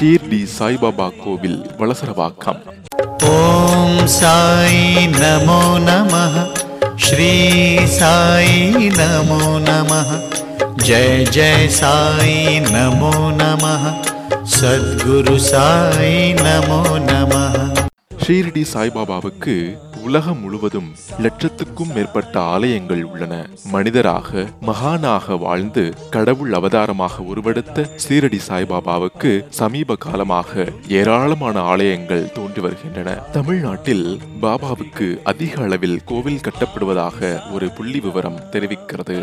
ஷீர்டி சாய்பாபா கோவில் வளசரவாக்கம். ஓம் சாய் நமோ நம ஸ்ரீ சாய் நமோ நம ஜெய ஜெய சாய் நமோ நம சத்குரு சாய் நமோ நம ஷீர்டி சாய்பாபாவுக்கு உலகம் முழுவதும் லட்சத்துக்கும் மேற்பட்ட ஆலயங்கள் உள்ளன. மனிதராக மகானாக வாழ்ந்து கடவுள் அவதாரமாக உருவெடுத்த சீரடி சாய்பாபாவுக்கு சமீப காலமாக ஏராளமான ஆலயங்கள் தோன்றி வருகின்றன. தமிழ்நாட்டில் பாபாவுக்கு அதிக அளவில் கோவில் கட்டப்படுவதாக ஒரு புள்ளி விவரம் தெரிவிக்கிறது.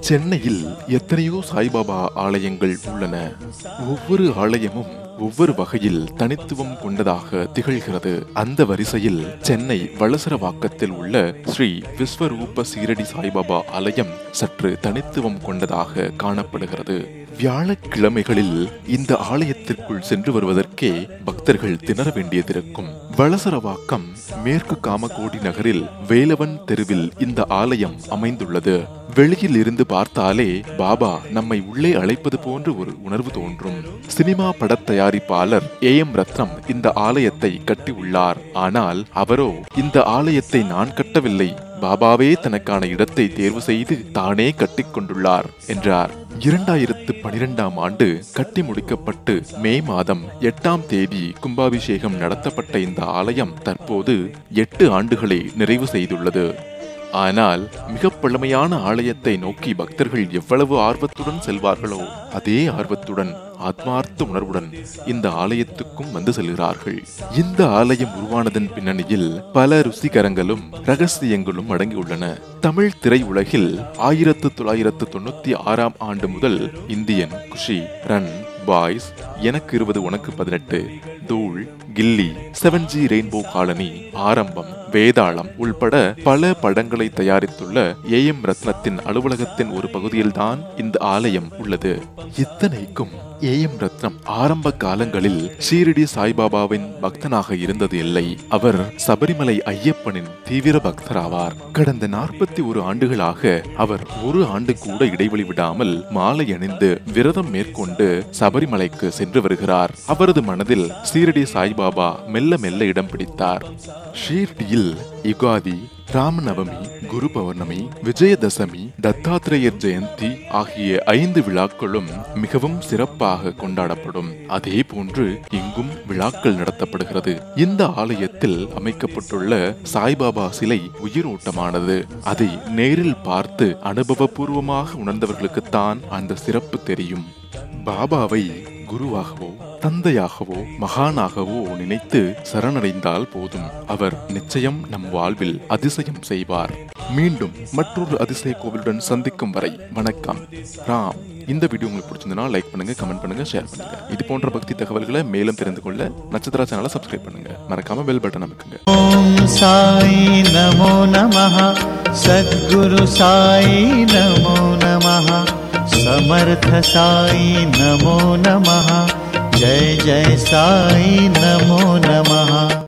சென்னையில் எத்தனையோ சாய்பாபா ஆலயங்கள் உள்ளன. ஒவ்வொரு ஆலயமும் ஒவ்வொரு வகையில் தனித்துவம் கொண்டதாக திகழ்கிறது. அந்த வரிசையில் சென்னை வளசரவாக்கத்தில் உள்ள ஸ்ரீ விஸ்வரூப சீரடி சாய்பாபா ஆலயம் சற்று தனித்துவம் கொண்டதாக காணப்படுகிறது. வியாழக்கிழமைகளில் இந்த ஆலயத்திற்குள் சென்று வருவதற்கே பக்தர்கள் திணற வேண்டியதிருக்கும். வளசரவாக்கம் மேற்கு காமகோடி நகரில் வேலவன் தெருவில் இந்த ஆலயம் அமைந்துள்ளது. வெளியில் இருந்து பார்த்தாலே பாபா நம்மை உள்ளே அழைப்பது போன்ற ஒரு உணர்வு தோன்றும். சினிமா பட தயாரிப்பாளர் ஏ எம் ரத்னம் இந்த ஆலயத்தை கட்டியுள்ளார். ஆனால் அவரோ இந்த ஆலயத்தை நான் கட்டவில்லை. பாபாவே தனக்கான இடத்தை தேர்வு செய்து தானே கட்டிக்கொண்டுள்ளார் என்றார். இரண்டாயிரத்து பனிரெண்டாம் ஆண்டு கட்டி முடிக்கப்பட்டு மே மாதம் எட்டாம் தேதி கும்பாபிஷேகம் நடத்தப்பட்ட இந்த ஆலயம் தற்போது எட்டு ஆண்டுகளை நிறைவு செய்துள்ளது. ஆனால் மிக பழமையான ஆலயத்தை நோக்கி பக்தர்கள் எவ்வளவு ஆர்வத்துடன் செல்வார்களோ அதே ஆர்வத்துடன் ஆத்மார்த்த உணர்வுடன் இந்த ஆலயத்துக்கும் வந்து செல்கிறார்கள். இந்த ஆலயம் உருவானதன் பின்னணியில் பல ருசிகரங்களும் ரகசியங்களும் அடங்கியுள்ளன தமிழ் திரையுலகில் ஆயிரத்து தொள்ளாயிரத்து தொண்ணூத்தி ஆறாம் ஆண்டு முதல் இந்தியன் குஷி ரன் பாய்ஸ் எனக்கு இருபது உனக்கு பதினெட்டு Dhool Ghilli seven G rainbow colony Aarambam Vedalam உள்பட பல படங்களை தயாரித்துள்ள ஏ எம் ரத்னத்தின் அலுவலகத்தின் ஒரு பகுதியில்தான் இந்த ஆலயம் உள்ளது. இத்தனைக்கும் ஏ எம் ரத்னம் ஆரம்ப காலங்களில் ஷீரடி சாய்பாபாவின் பக்தனாக இருந்தது இல்லை. அவர் சபரிமலை ஐயப்பனின் தீவிர பக்தராவார். கடந்த நாற்பத்தி ஒரு ஆண்டுகளாக அவர் ஒரு ஆண்டு கூட இடைவெளி விடாமல் மாலை அணிந்து விரதம் மேற்கொண்டு சபரிமலைக்கு சென்று வருகிறார். அவரது மனதில் ஷீரடி சாய்பாபா மெல்ல மெல்ல இடம் பிடித்தார். ஷீர்டியில் யுகாதி ராமநவமி குரு பௌர்ணமி விஜயதசமி தத்தாத்திரேயர் ஜெயந்தி ஆகிய ஐந்து விழாக்களும் மிகவும் சிறப்பாக கொண்டாடப்படும். அதே போன்று இங்கும் விழாக்கள் நடத்தப்படுகிறது. இந்த ஆலயத்தில் அமைக்கப்பட்டுள்ள சாய்பாபா சிலை உயிரோட்டமானது. அதை நேரில் பார்த்து அனுபவபூர்வமாக உணர்ந்தவர்களுக்குத்தான் அந்த சிறப்பு தெரியும். பாபாவை குருவாகவோ தந்தையாகவோ மகானாகவோ நினைத்து சரணடைந்தால் போதும். அவர் நிச்சயம் நம் வாழ்வில் அதிசயம் செய்வார். மீண்டும் மற்றொரு அதிசய கோவிலுடன் சந்திக்கும் வரை வணக்கம். ராம் இந்த வீடியோ உங்களுக்கு பிடிச்சிருந்தனா லைக் பண்ணுங்க கமெண்ட் பண்ணுங்க ஷேர் பண்ணுங்க. இது போன்ற பக்தி தகவல்களை மேலும் தெரிந்து கொள்ள நட்சத்திர சேனலை சப்ஸ்கிரைப் பண்ணுங்க. மறக்காம பெல் பட்டன் அமைக்குங்க. ஓம் சாய் நமோ நமஹ. சத்குரு சாய் நமோ நமஹ. समर्थ साई नमो नमः। जय जय साई नमो नमः